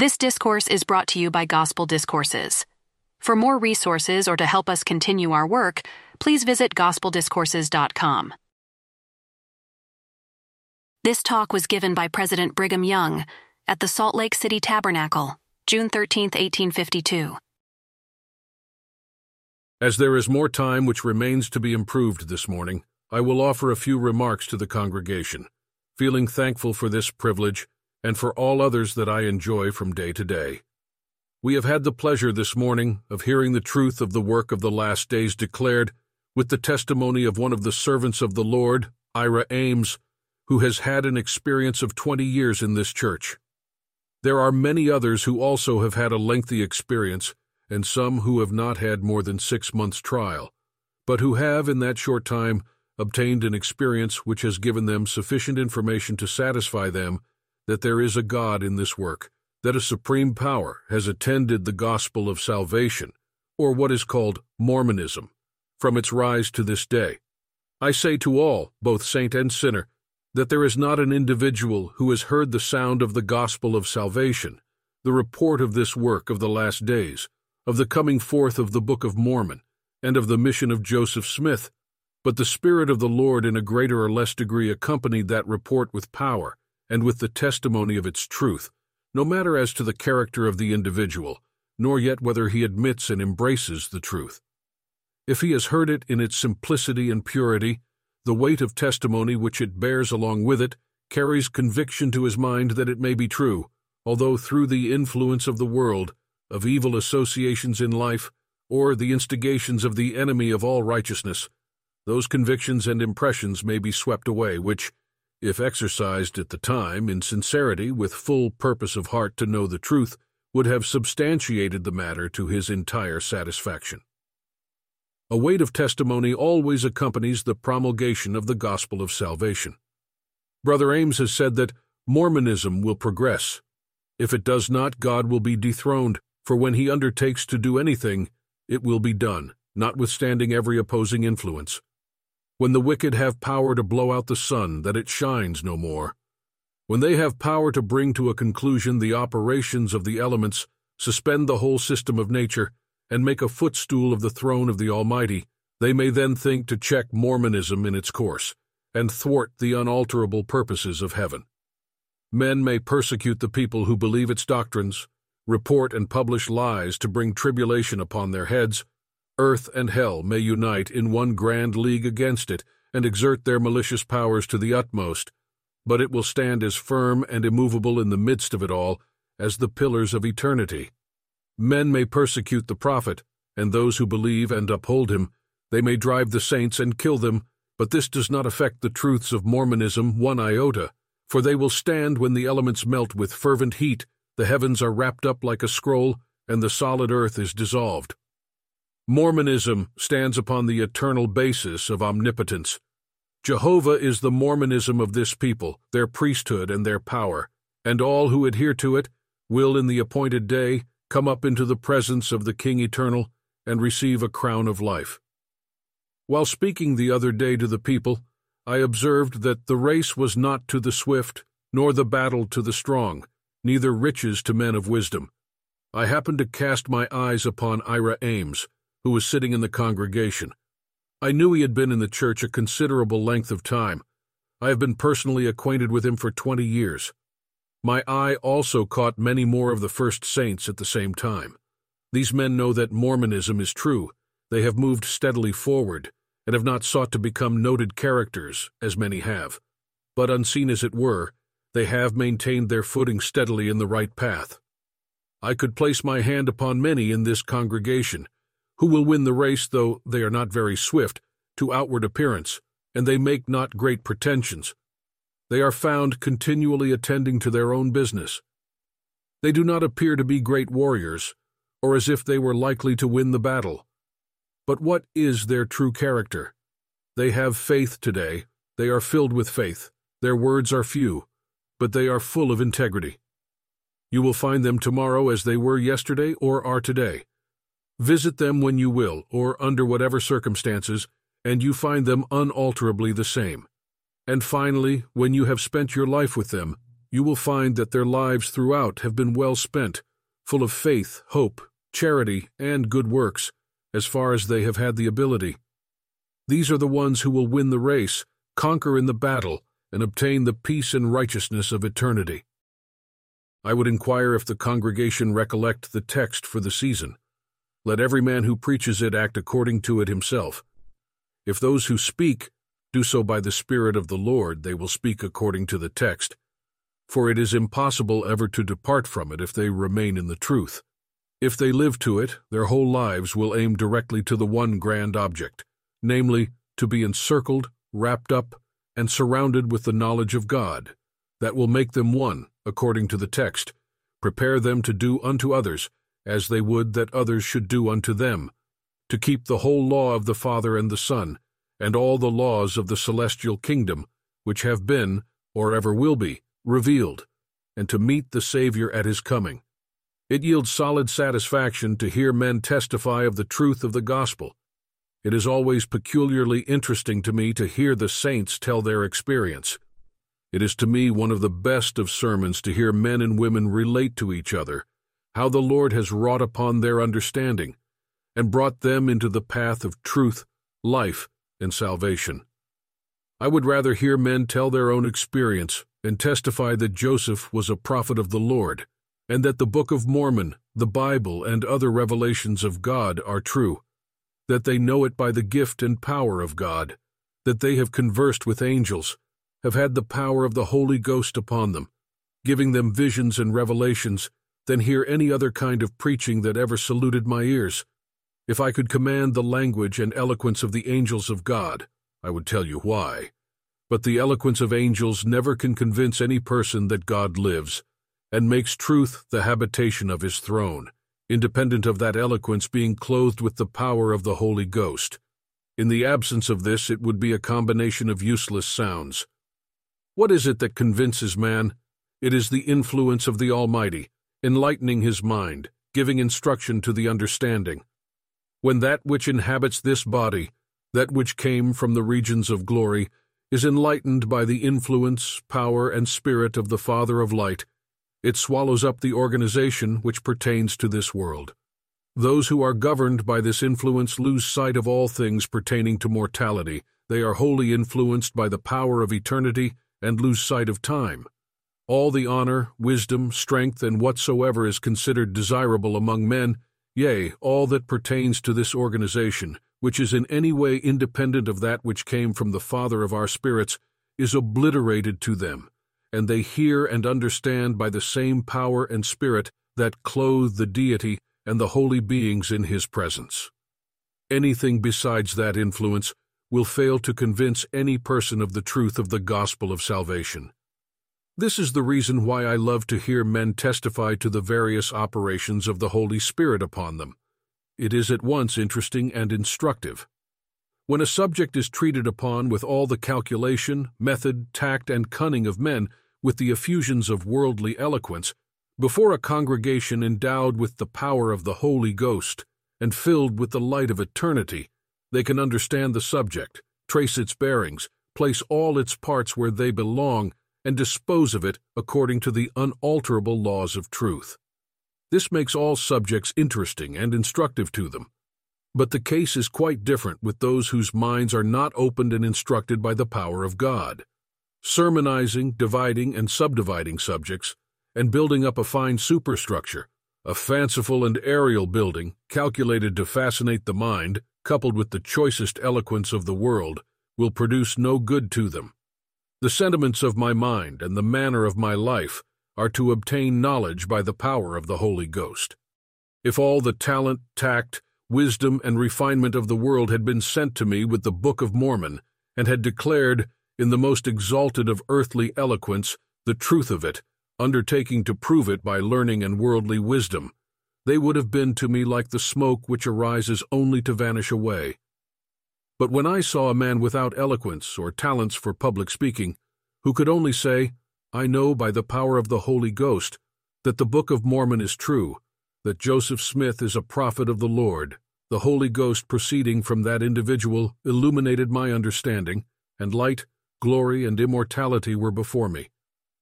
This discourse is brought to you by Gospel Discourses. For more resources or to help us continue our work, please visit gospeldiscourses.com. This talk was given by President Brigham Young at the Salt Lake City Tabernacle, June 13, 1852. As there is more time which remains to be improved this morning, I will offer a few remarks to the congregation, feeling thankful for this privilege and for all others that I enjoy from day to day. We have had the pleasure this morning of hearing the truth of the work of the last days declared with the testimony of one of the servants of the Lord, Ira Ames, who has had an experience of 20 years in this church. There are many others who also have had a lengthy experience and some who have not had more than six months' trial, but who have, in that short time, obtained an experience which has given them sufficient information to satisfy them that there is a God in this work, that a supreme power has attended the gospel of salvation, or what is called Mormonism, from its rise to this day. I say to all, both saint and sinner, that there is not an individual who has heard the sound of the gospel of salvation, the report of this work of the last days, of the coming forth of the Book of Mormon, and of the mission of Joseph Smith, but the Spirit of the Lord in a greater or less degree accompanied that report with power and with the testimony of its truth, no matter as to the character of the individual, nor yet whether he admits and embraces the truth. If he has heard it in its simplicity and purity, the weight of testimony which it bears along with it carries conviction to his mind that it may be true, although through the influence of the world, of evil associations in life, or the instigations of the enemy of all righteousness, those convictions and impressions may be swept away, which, if exercised at the time in sincerity with full purpose of heart to know the truth, would have substantiated the matter to his entire satisfaction. A weight of testimony always accompanies the promulgation of the gospel of salvation. Brother Ames has said that Mormonism will progress. If it does not, God will be dethroned, for when he undertakes to do anything, it will be done, notwithstanding every opposing influence. When the wicked have power to blow out the sun, that it shines no more. When they have power to bring to a conclusion the operations of the elements, suspend the whole system of nature, and make a footstool of the throne of the Almighty, they may then think to check Mormonism in its course, and thwart the unalterable purposes of heaven. Men may persecute the people who believe its doctrines, report and publish lies to bring tribulation upon their heads. Earth and hell may unite in one grand league against it, and exert their malicious powers to the utmost, but it will stand as firm and immovable in the midst of it all as the pillars of eternity. Men may persecute the prophet, and those who believe and uphold him. They may drive the saints and kill them, but this does not affect the truths of Mormonism one iota, for they will stand when the elements melt with fervent heat, the heavens are wrapped up like a scroll, and the solid earth is dissolved. Mormonism stands upon the eternal basis of omnipotence. Jehovah is the Mormonism of this people, their priesthood and their power, and all who adhere to it will in the appointed day come up into the presence of the King Eternal, and receive a crown of life. While speaking the other day to the people, I observed that the race was not to the swift, nor the battle to the strong, neither riches to men of wisdom. I happened to cast my eyes upon Ira Ames, who was sitting in the congregation. I knew he had been in the church a considerable length of time. I have been personally acquainted with him for twenty years. My eye also caught many more of the first saints at the same time. These men know that Mormonism is true. They have moved steadily forward, and have not sought to become noted characters, as many have. But unseen as it were, they have maintained their footing steadily in the right path. I could place my hand upon many in this congregation, who will win the race, though they are not very swift, to outward appearance, and they make not great pretensions. They are found continually attending to their own business. They do not appear to be great warriors, or as if they were likely to win the battle. But what is their true character? They have faith today, they are filled with faith, their words are few, but they are full of integrity. You will find them tomorrow as they were yesterday or are today. Visit them when you will, or under whatever circumstances, and you find them unalterably the same. And finally, when you have spent your life with them, you will find that their lives throughout have been well spent, full of faith, hope, charity, and good works, as far as they have had the ability. These are the ones who will win the race, conquer in the battle, and obtain the peace and righteousness of eternity. I would inquire if the congregation recollect the text for the season. Let every man who preaches it act according to it himself. If those who speak do so by the Spirit of the Lord, they will speak according to the text, for it is impossible ever to depart from it if they remain in the truth. If they live to it, their whole lives will aim directly to the one grand object, namely, to be encircled, wrapped up, and surrounded with the knowledge of God. That will make them one, according to the text, prepare them to do unto others, as they would that others should do unto them, to keep the whole law of the Father and the Son, and all the laws of the celestial kingdom, which have been, or ever will be, revealed, and to meet the Savior at his coming. It yields solid satisfaction to hear men testify of the truth of the gospel. It is always peculiarly interesting to me to hear the saints tell their experience. It is to me one of the best of sermons to hear men and women relate to each other, how the Lord has wrought upon their understanding, and brought them into the path of truth, life, and salvation. I would rather hear men tell their own experience and testify that Joseph was a prophet of the Lord, and that the Book of Mormon, the Bible, and other revelations of God are true, that they know it by the gift and power of God, that they have conversed with angels, have had the power of the Holy Ghost upon them, giving them visions and revelations, than hear any other kind of preaching that ever saluted my ears. If I could command the language and eloquence of the angels of God, I would tell you why. But the eloquence of angels never can convince any person that God lives, and makes truth the habitation of his throne, independent of that eloquence being clothed with the power of the Holy Ghost. In the absence of this, it would be a combination of useless sounds. What is it that convinces man? It is the influence of the Almighty, enlightening his mind, giving instruction to the understanding. When that which inhabits this body, that which came from the regions of glory, is enlightened by the influence, power, and spirit of the Father of light, it swallows up the organization which pertains to this world. Those who are governed by this influence lose sight of all things pertaining to mortality. They are wholly influenced by the power of eternity and lose sight of time. All the honor, wisdom, strength, and whatsoever is considered desirable among men, yea, all that pertains to this organization, which is in any way independent of that which came from the Father of our spirits, is obliterated to them, and they hear and understand by the same power and spirit that clothe the deity and the holy beings in his presence. Anything besides that influence will fail to convince any person of the truth of the gospel of salvation. This is the reason why I love to hear men testify to the various operations of the Holy Spirit upon them. It is at once interesting and instructive. When a subject is treated upon with all the calculation, method, tact, and cunning of men, with the effusions of worldly eloquence, before a congregation endowed with the power of the Holy Ghost and filled with the light of eternity, they can understand the subject, trace its bearings, place all its parts where they belong, and dispose of it according to the unalterable laws of truth. This makes all subjects interesting and instructive to them. But the case is quite different with those whose minds are not opened and instructed by the power of God. Sermonizing, dividing, and subdividing subjects, and building up a fine superstructure, a fanciful and aerial building calculated to fascinate the mind, coupled with the choicest eloquence of the world, will produce no good to them. The sentiments of my mind and the manner of my life are to obtain knowledge by the power of the Holy Ghost. If all the talent, tact, wisdom, and refinement of the world had been sent to me with the Book of Mormon, and had declared, in the most exalted of earthly eloquence, the truth of it, undertaking to prove it by learning and worldly wisdom, they would have been to me like the smoke which arises only to vanish away. But when I saw a man without eloquence or talents for public speaking, who could only say, I know by the power of the Holy Ghost that the Book of Mormon is true, that Joseph Smith is a prophet of the Lord, the Holy Ghost proceeding from that individual illuminated my understanding, and light, glory, and immortality were before me.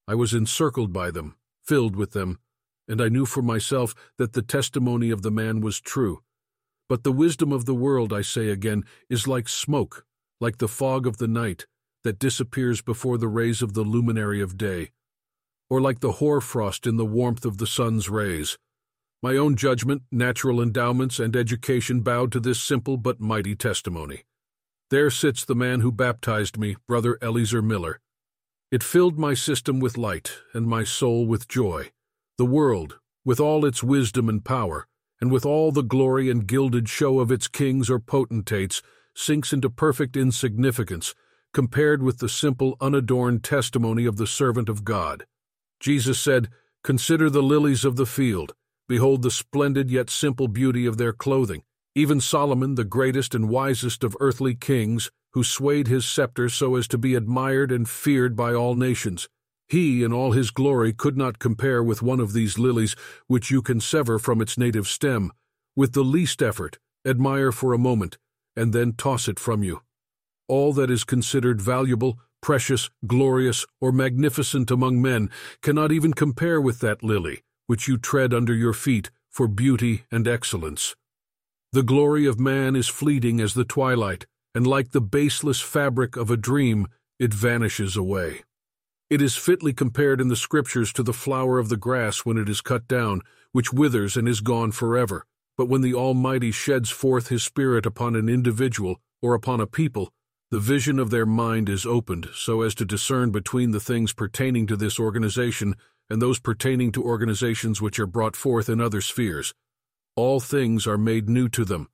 I was encircled by them, filled with them, and I knew for myself that the testimony of the man was true. But the wisdom of the world, I say again, is like smoke, like the fog of the night, that disappears before the rays of the luminary of day, or like the hoarfrost in the warmth of the sun's rays. My own judgment, natural endowments, and education bowed to this simple but mighty testimony. There sits the man who baptized me, Brother Eleazer Miller. It filled my system with light, and my soul with joy. The world, with all its wisdom and power, and with all the glory and gilded show of its kings or potentates, sinks into perfect insignificance, compared with the simple, unadorned testimony of the servant of God. Jesus said, Consider the lilies of the field. Behold the splendid yet simple beauty of their clothing. Even Solomon, the greatest and wisest of earthly kings, who swayed his scepter so as to be admired and feared by all nations, he, in all his glory, could not compare with one of these lilies which you can sever from its native stem, with the least effort, admire for a moment, and then toss it from you. All that is considered valuable, precious, glorious, or magnificent among men cannot even compare with that lily, which you tread under your feet for beauty and excellence. The glory of man is fleeting as the twilight, and like the baseless fabric of a dream, it vanishes away. It is fitly compared in the Scriptures to the flower of the grass when it is cut down, which withers and is gone forever. But when the Almighty sheds forth His Spirit upon an individual or upon a people, the vision of their mind is opened so as to discern between the things pertaining to this organization and those pertaining to organizations which are brought forth in other spheres. All things are made new to them,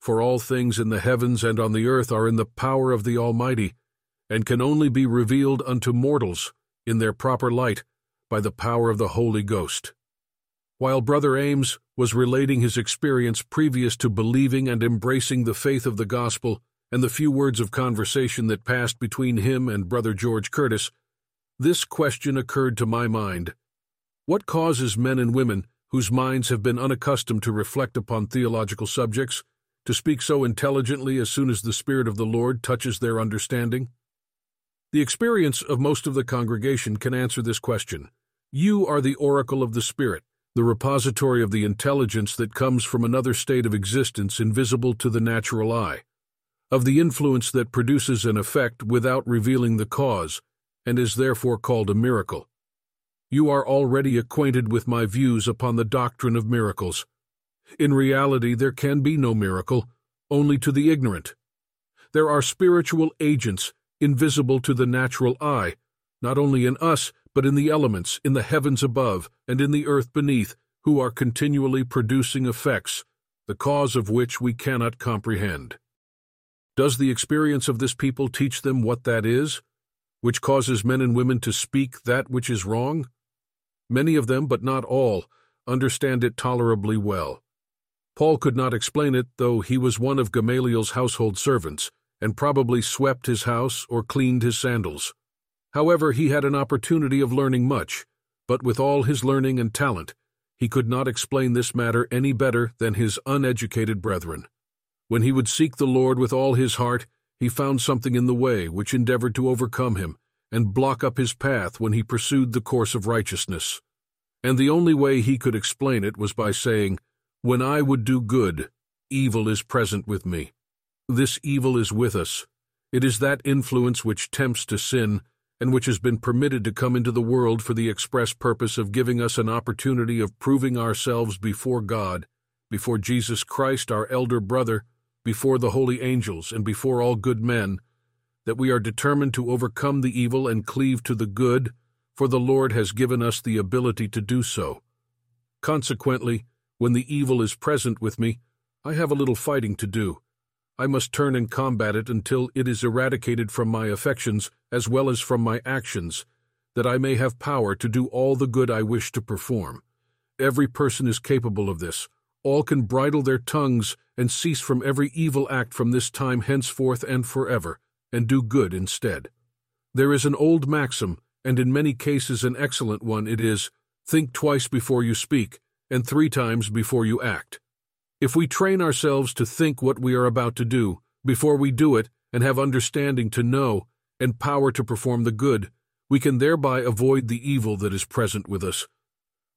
for all things in the heavens and on the earth are in the power of the Almighty, and can only be revealed unto mortals in their proper light by the power of the Holy Ghost. While Brother Ames was relating his experience previous to believing and embracing the faith of the gospel and the few words of conversation that passed between him and Brother George Curtis, this question occurred to my mind. What causes men and women whose minds have been unaccustomed to reflect upon theological subjects to speak so intelligently as soon as the Spirit of the Lord touches their understanding? The experience of most of the congregation can answer this question. You are the oracle of the Spirit, the repository of the intelligence that comes from another state of existence invisible to the natural eye, of the influence that produces an effect without revealing the cause, and is therefore called a miracle. You are already acquainted with my views upon the doctrine of miracles. In reality, there can be no miracle, only to the ignorant. There are spiritual agents invisible to the natural eye, not only in us, but in the elements, in the heavens above, and in the earth beneath, who are continually producing effects, the cause of which we cannot comprehend. Does the experience of this people teach them what that is, which causes men and women to speak that which is wrong? Many of them, but not all, understand it tolerably well. Paul could not explain it, though he was one of Gamaliel's household servants, and probably swept his house or cleaned his sandals. However, he had an opportunity of learning much, but with all his learning and talent, he could not explain this matter any better than his uneducated brethren. When he would seek the Lord with all his heart, he found something in the way which endeavored to overcome him and block up his path when he pursued the course of righteousness. And the only way he could explain it was by saying, When I would do good, evil is present with me. This evil is with us. It is that influence which tempts to sin, and which has been permitted to come into the world for the express purpose of giving us an opportunity of proving ourselves before God, before Jesus Christ, our elder brother, before the holy angels, and before all good men, that we are determined to overcome the evil and cleave to the good, for the Lord has given us the ability to do so. Consequently, when the evil is present with me, I have a little fighting to do. I must turn and combat it until it is eradicated from my affections as well as from my actions, that I may have power to do all the good I wish to perform. Every person is capable of this. All can bridle their tongues and cease from every evil act from this time henceforth and forever, and do good instead. There is an old maxim, and in many cases an excellent one, it is, Think twice before you speak, and three times before you act. If we train ourselves to think what we are about to do, before we do it, and have understanding to know, and power to perform the good, We can thereby avoid the evil that is present with us.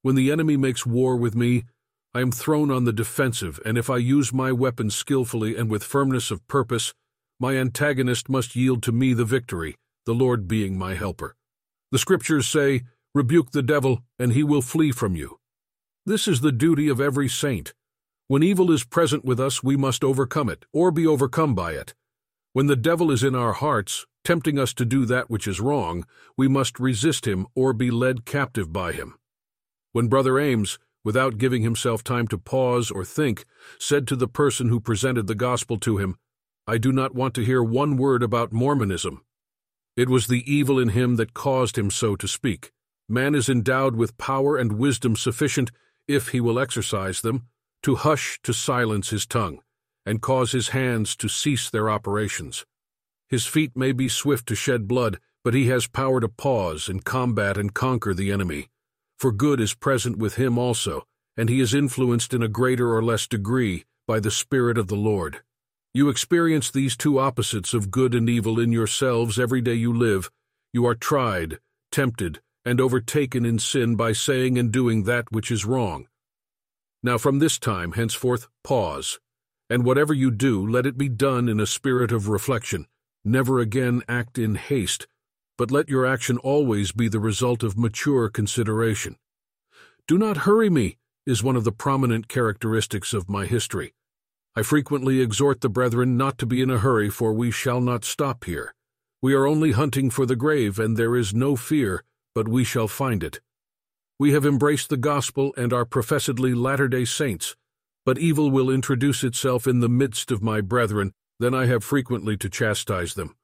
When the enemy makes war with me, I am thrown on the defensive, and if I use my weapon skillfully and with firmness of purpose, my antagonist must yield to me the victory, the Lord being my helper. The Scriptures say, Rebuke the devil, and he will flee from you. This is the duty of every saint. When evil is present with us, we must overcome it, or be overcome by it. When the devil is in our hearts, tempting us to do that which is wrong, we must resist him or be led captive by him. When Brother Ames, without giving himself time to pause or think, said to the person who presented the gospel to him, I do not want to hear one word about Mormonism. It was the evil in him that caused him so to speak. Man is endowed with power and wisdom sufficient, if he will exercise them, to hush to silence his tongue, and cause his hands to cease their operations. His feet may be swift to shed blood, but he has power to pause and combat and conquer the enemy. For good is present with him also, and he is influenced in a greater or less degree by the Spirit of the Lord. You experience these two opposites of good and evil in yourselves every day you live. You are tried, tempted, and overtaken in sin by saying and doing that which is wrong. Now from this time henceforth pause, and whatever you do, let it be done in a spirit of reflection. Never again act in haste, but let your action always be the result of mature consideration. Do not hurry me, is one of the prominent characteristics of my history. I frequently exhort the brethren not to be in a hurry, for we shall not stop here. We are only hunting for the grave, and there is no fear, but we shall find it. We have embraced the gospel and are professedly Latter-day Saints, but evil will introduce itself in the midst of my brethren, then I have frequently to chastise them.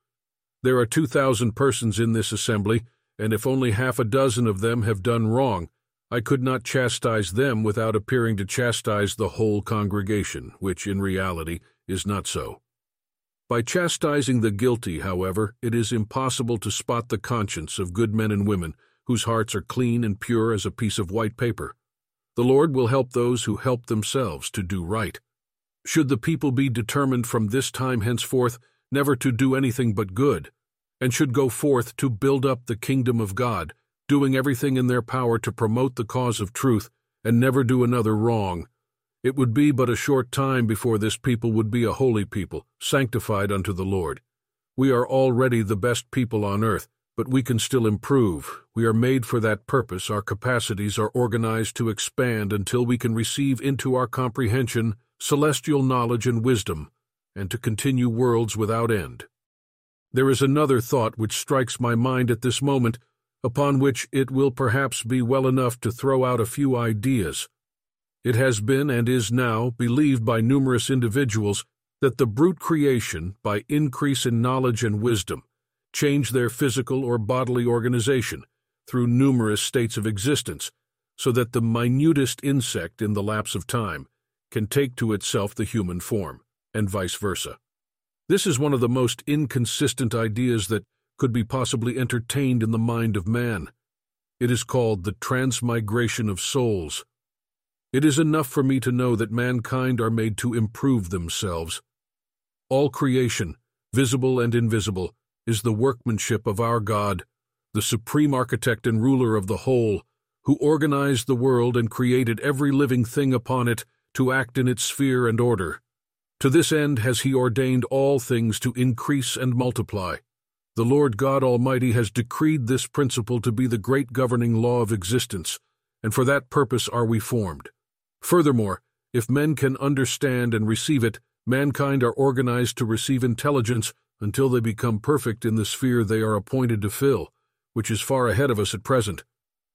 There are two thousand persons in this assembly, and if only half a dozen of them have done wrong, I could not chastise them without appearing to chastise the whole congregation, which in reality is not so. By chastising the guilty, however, it is impossible to spot the conscience of good men and women whose hearts are clean and pure as a piece of white paper. The Lord will help those who help themselves to do right. Should the people be determined from this time henceforth never to do anything but good, and should go forth to build up the kingdom of God, doing everything in their power to promote the cause of truth and never do another wrong. It would be but a short time before this people would be a holy people, sanctified unto the Lord. We are already the best people on earth, but we can still improve. We are made for that purpose. Our capacities are organized to expand until we can receive into our comprehension celestial knowledge and wisdom, and to continue worlds without end. There is another thought which strikes my mind at this moment upon which it will perhaps be well enough to throw out a few ideas. It has been and is now believed by numerous individuals that the brute creation, by increase in knowledge and wisdom, change their physical or bodily organization through numerous states of existence, so that the minutest insect in the lapse of time can take to itself the human form, and vice versa. This is one of the most inconsistent ideas that could be possibly entertained in the mind of man. It is called the transmigration of souls. It is enough for me to know that mankind are made to improve themselves. All creation, visible and invisible, is the workmanship of our God, the supreme architect and ruler of the whole, who organized the world and created every living thing upon it to act in its sphere and order. To this end has he ordained all things to increase and multiply. The Lord God Almighty has decreed this principle to be the great governing law of existence, and for that purpose are we formed. Furthermore, if men can understand and receive it, mankind are organized to receive intelligence until they become perfect in the sphere they are appointed to fill, which is far ahead of us at present.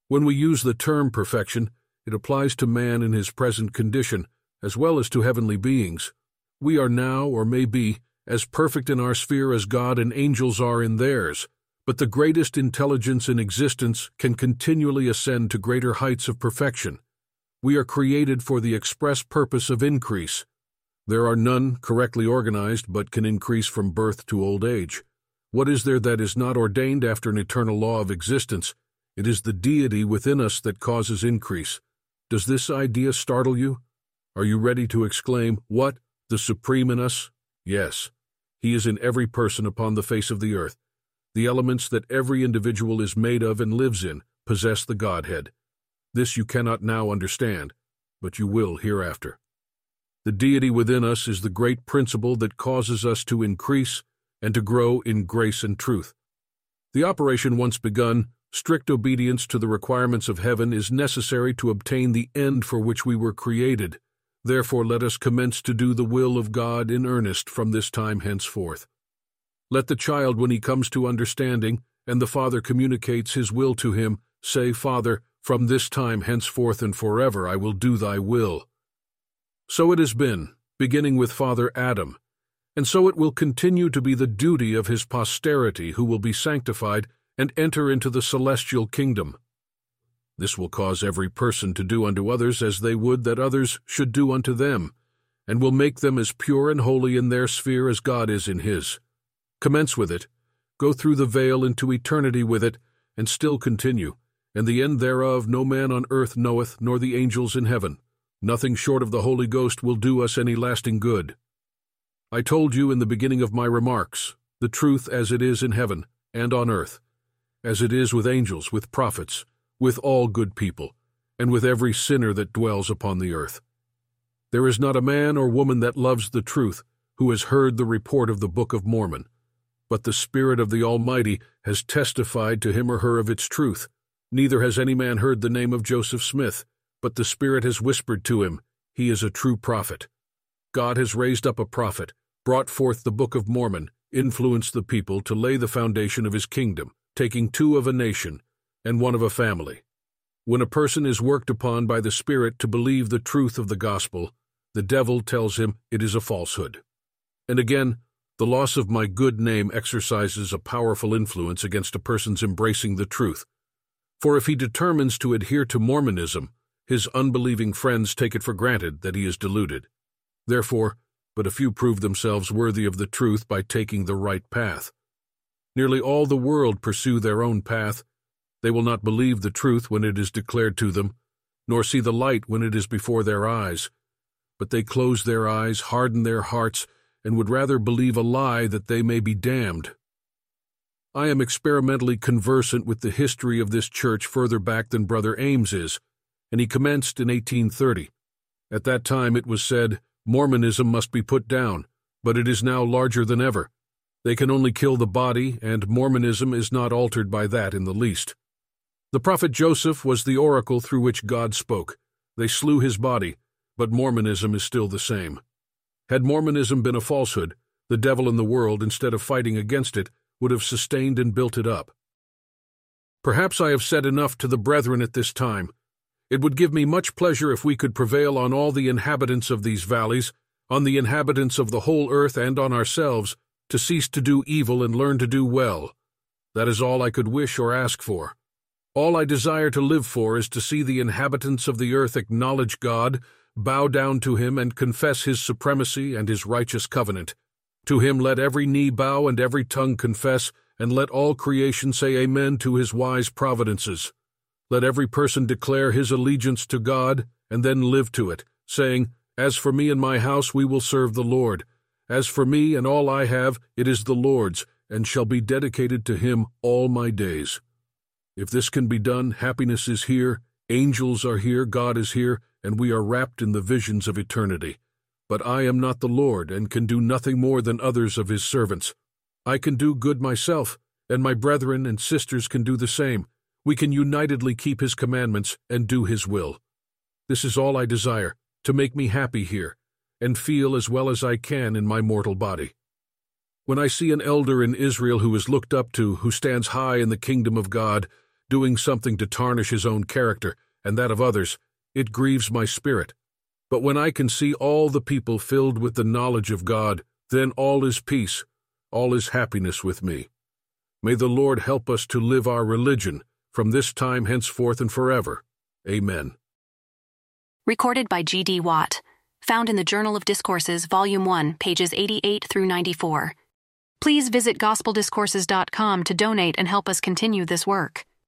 When we use the term perfection, it applies to man in his present condition, as well as to heavenly beings. We are now, or may be, as perfect in our sphere as God and angels are in theirs, but the greatest intelligence in existence can continually ascend to greater heights of perfection. We are created for the express purpose of increase. There are none correctly organized but can increase from birth to old age. What is there that is not ordained after an eternal law of existence? It is the deity within us that causes increase. Does this idea startle you? Are you ready to exclaim, What? The Supreme in us? Yes. He is in every person upon the face of the earth. the elements that every individual is made of and lives in, possess the Godhead. This you cannot now understand, but you will hereafter. The deity within us is the great principle that causes us to increase and to grow in grace and truth. The operation once begun, strict obedience to the requirements of heaven is necessary to obtain the end for which we were created. Therefore let us commence to do the will of God in earnest from this time henceforth. Let the child, when he comes to understanding, and the Father communicates his will to him, say, Father, from this time henceforth and forever I will do thy will. So it has been, beginning with Father Adam, and so it will continue to be the duty of his posterity who will be sanctified and enter into the celestial kingdom. This will cause every person to do unto others as they would that others should do unto them, and will make them as pure and holy in their sphere as God is in his. Commence with it, go through the veil into eternity with it, and still continue, and the end thereof no man on earth knoweth, nor the angels in heaven. Nothing short of the Holy Ghost will do us any lasting good. I told you in the beginning of my remarks, the truth as it is in heaven and on earth, as it is with angels, with prophets, with all good people, and with every sinner that dwells upon the earth. There is not a man or woman that loves the truth who has heard the report of the Book of Mormon, but the Spirit of the Almighty has testified to him or her of its truth. Neither has any man heard the name of Joseph Smith, but the Spirit has whispered to him, He is a true prophet. God has raised up a prophet, brought forth the Book of Mormon, influenced the people to lay the foundation of his kingdom, taking two of a nation and one of a family. When a person is worked upon by the Spirit to believe the truth of the gospel, the devil tells him it is a falsehood. And again, the loss of my good name exercises a powerful influence against a person's embracing the truth. For if he determines to adhere to Mormonism, his unbelieving friends take it for granted that he is deluded. Therefore, but a few prove themselves worthy of the truth by taking the right path. Nearly all the world pursue their own path. They will not believe the truth when it is declared to them, nor see the light when it is before their eyes. But they close their eyes, harden their hearts, and would rather believe a lie that they may be damned. I am experimentally conversant with the history of this church further back than Brother Ames is, and he commenced in 1830. At that time it was said, Mormonism must be put down, but it is now larger than ever. They can only kill the body, and Mormonism is not altered by that in the least. The prophet Joseph was the oracle through which God spoke. They slew his body, but Mormonism is still the same. Had Mormonism been a falsehood, the devil in the world, instead of fighting against it, would have sustained and built it up. Perhaps I have said enough to the brethren at this time. It would give me much pleasure if we could prevail on all the inhabitants of these valleys, on the inhabitants of the whole earth, and on ourselves, to cease to do evil and learn to do well. That is all I could wish or ask for. All I desire to live for is to see the inhabitants of the earth acknowledge God, bow down to him, and confess his supremacy and his righteous covenant. To him let every knee bow and every tongue confess, and let all creation say Amen to his wise providences. Let every person declare his allegiance to God, and then live to it, saying, As for me and my house, we will serve the Lord. As for me and all I have, it is the Lord's, and shall be dedicated to him all my days. If this can be done, happiness is here, angels are here, God is here, and we are wrapped in the visions of eternity. But I am not the Lord, and can do nothing more than others of his servants. I can do good myself, and my brethren and sisters can do the same we can unitedly keep His commandments and do His will. This is all I desire, to make me happy here, and feel as well as I can in my mortal body. When I see an elder in Israel who is looked up to, who stands high in the kingdom of God, doing something to tarnish his own character and that of others, it grieves my spirit. But when I can see all the people filled with the knowledge of God, then all is peace, all is happiness with me. May the Lord help us to live our religion from this time henceforth and forever. Amen. Recorded by G.D. Watt. Found in the Journal of Discourses, Volume 1, pages 88 through 94. Please visit gospeldiscourses.com to donate and help us continue this work.